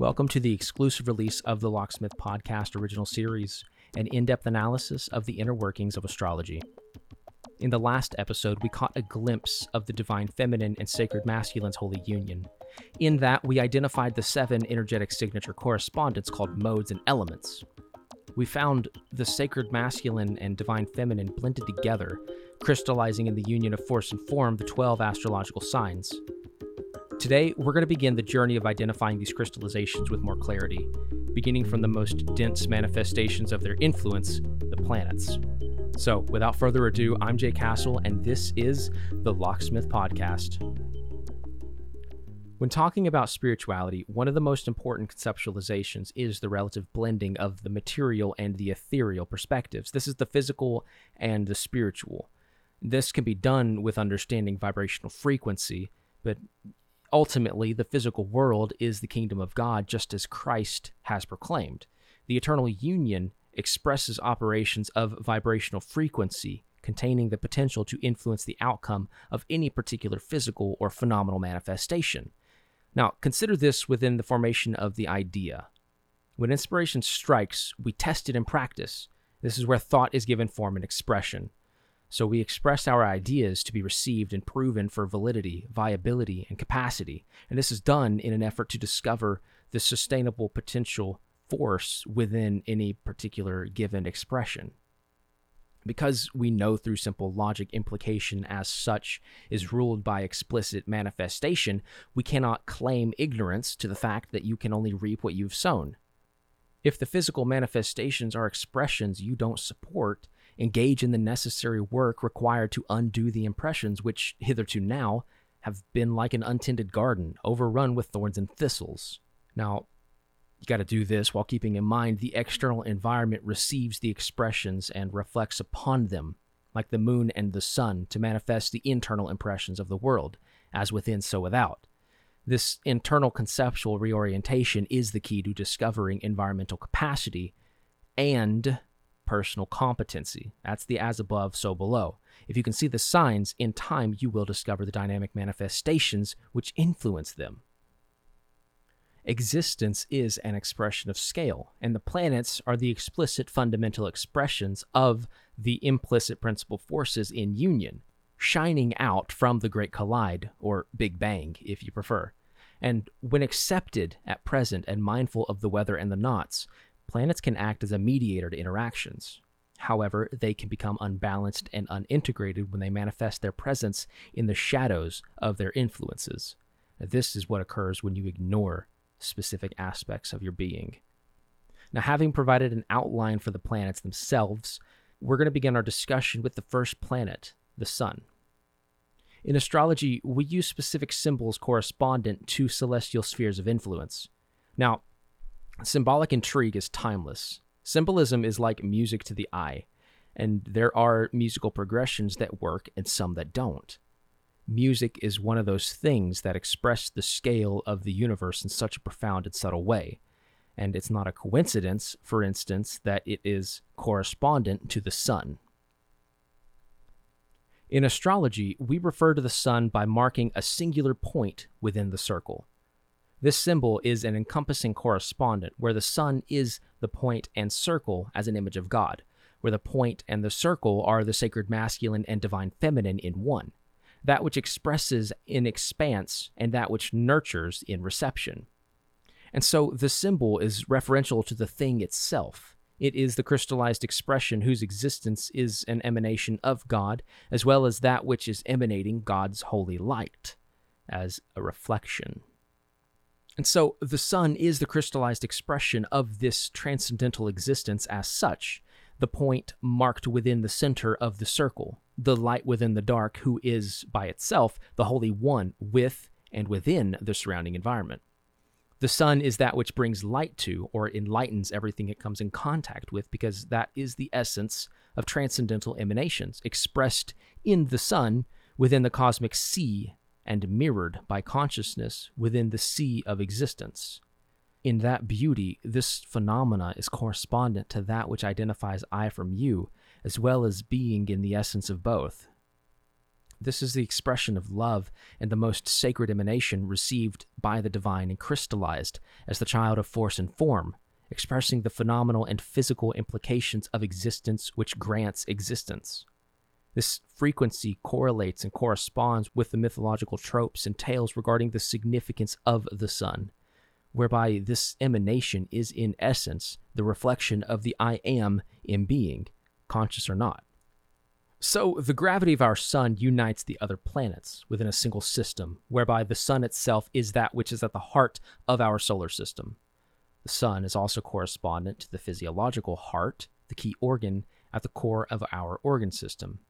Welcome to the exclusive release of the Locksmith Podcast original series, an in depth analysis of the inner workings of astrology. In the last episode, we caught a glimpse of the divine feminine and sacred masculine's holy union. In that, we identified the seven energetic signature correspondents called modes and elements. We found the sacred masculine and divine feminine blended together, crystallizing in the union of force and form the 12 astrological signs. Today, we're going to begin the journey of identifying these crystallizations with more clarity, beginning from the most dense manifestations of their influence, the planets. So, without further ado, I'm Jay Castle, and this is the Locksmith Podcast. When talking about spirituality, one of the most important conceptualizations is the relative blending of the material and the ethereal perspectives. This is the physical and the spiritual. This can be done with understanding vibrational frequency, but ultimately, the physical world is the kingdom of God, just as Christ has proclaimed. The eternal union expresses operations of vibrational frequency containing the potential to influence the outcome of any particular physical or phenomenal manifestation. Now, consider this within the formation of the idea. When inspiration strikes, we test it in practice. This is where thought is given form and expression. So we express our ideas to be received and proven for validity, viability, and capacity. And this is done in an effort to discover the sustainable potential force within any particular given expression. Because we know through simple logic implication as such is ruled by explicit manifestation, we cannot claim ignorance to the fact that you can only reap what you've sown. If the physical manifestations are expressions you don't support, engage in the necessary work required to undo the impressions which hitherto now have been like an untended garden, overrun with thorns and thistles. Now, you got to do this while keeping in mind the external environment receives the expressions and reflects upon them, like the moon and the sun, to manifest the internal impressions of the world, as within, so without. This internal conceptual reorientation is the key to discovering environmental capacity and personal competency. That's the as above, so below. If you can see the signs, in time you will discover the dynamic manifestations which influence them. Existence is an expression of scale, and the planets are the explicit fundamental expressions of the implicit principal forces in union, shining out from the Great Collide, or Big Bang, if you prefer. And when accepted at present and mindful of the weather and the knots, Planets can act as a mediator to interactions. However, they can become unbalanced and unintegrated when they manifest their presence in the shadows of their influences. This is what occurs when you ignore specific aspects of your being. Now, having provided an outline for the planets themselves, we're going to begin our discussion with the first planet, the Sun. In astrology, we use specific symbols correspondent to celestial spheres of influence. Now, Symbolic intrigue is timeless. Symbolism is like music to the eye, and there are musical progressions that work and some that don't. Music is one of those things that express the scale of the universe in such a profound and subtle way. And it's not a coincidence, for instance, that it is correspondent to the sun. In astrology, we refer to the sun by marking a singular point within the circle. This symbol is an encompassing correspondent, where the sun is the point and circle as an image of God, where the point and the circle are the sacred masculine and divine feminine in one, that which expresses in expanse and that which nurtures in reception. And so the symbol is referential to the thing itself. It is the crystallized expression whose existence is an emanation of God, as well as that which is emanating God's holy light as a reflection. And so the sun is the crystallized expression of this transcendental existence as such, the point marked within the center of the circle, the light within the dark, who is by itself the Holy One with and within the surrounding environment. The sun is that which brings light to or enlightens everything it comes in contact with, because that is the essence of transcendental emanations, expressed in the sun within the cosmic sea and mirrored by consciousness within the sea of existence. In that beauty, this phenomena is correspondent to that which identifies I from you, as well as being in the essence of both. This is the expression of love and the most sacred emanation received by the divine and crystallized as the child of force and form, expressing the phenomenal and physical implications of existence which grants existence. This frequency correlates and corresponds with the mythological tropes and tales regarding the significance of the sun, whereby this emanation is in essence the reflection of the I am in being, conscious or not. So, the gravity of our sun unites the other planets within a single system, whereby the sun itself is that which is at the heart of our solar system. The sun is also correspondent to the physiological heart, the key organ at the core of our organ system.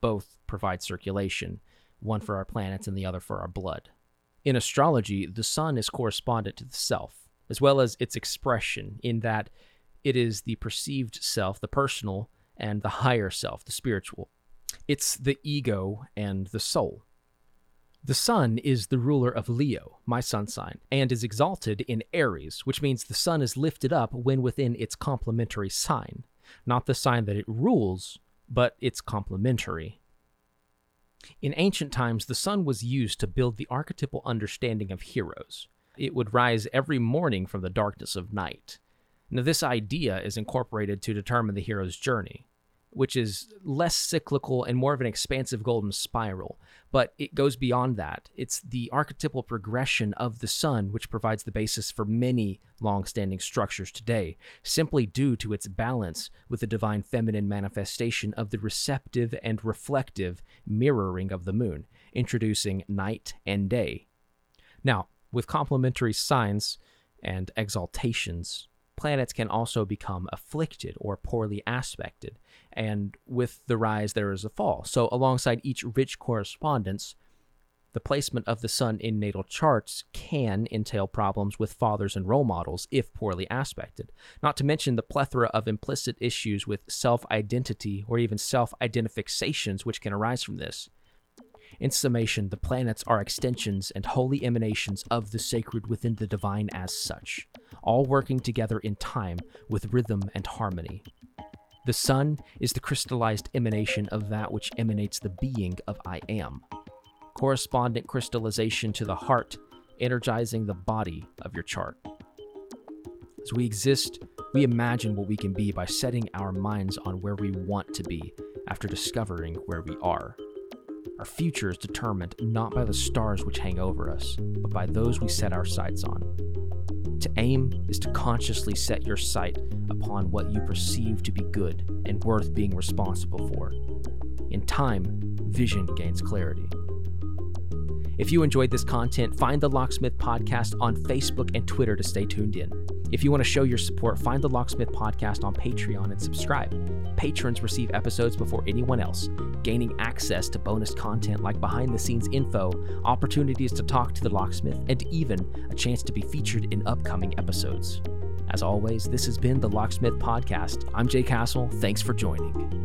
Both provide circulation, one for our planets and the other for our blood. In astrology, the sun is correspondent to the self, as well as its expression, in that it is the perceived self, the personal, and the higher self, the spiritual. It's the ego and the soul. The sun is the ruler of Leo, my sun sign, and is exalted in Aries, which means the sun is lifted up when within its complementary sign. Not the sign that it rules, but its complementary. In ancient times, the sun was used to build the archetypal understanding of heroes. It would rise every morning from the darkness of night. Now, this idea is incorporated to determine the hero's journey which is less cyclical and more of an expansive golden spiral. But it goes beyond that. It's the archetypal progression of the sun, which provides the basis for many long standing structures today, simply due to its balance with the divine feminine manifestation of the receptive and reflective mirroring of the moon, introducing night and day. Now, with complementary signs and exaltations, planets can also become afflicted or poorly aspected, and with the rise, there is a fall. So, alongside each rich correspondence, the placement of the sun in natal charts can entail problems with fathers and role models if poorly aspected, not to mention the plethora of implicit issues with self identity or even self identifications which can arise from this. In summation, the planets are extensions and holy emanations of the sacred within the divine as such, all working together in time with rhythm and harmony. The sun is the crystallized emanation of that which emanates the being of I am, correspondent crystallization to the heart, energizing the body of your chart. As we exist, we imagine what we can be by setting our minds on where we want to be after discovering where we are. Our future is determined not by the stars which hang over us, but by those we set our sights on. To aim is to consciously set your sight upon what you perceive to be good and worth being responsible for. In time, vision gains clarity. If you enjoyed this content, find the Locksmith Podcast on Facebook and Twitter to stay tuned in. If you want to show your support, find the Locksmith Podcast on Patreon and subscribe. Patrons receive episodes before anyone else, gaining access to bonus content like behind the scenes info, opportunities to talk to the locksmith, and even a chance to be featured in upcoming episodes. As always, this has been the Locksmith Podcast. I'm Jay Castle. Thanks for joining.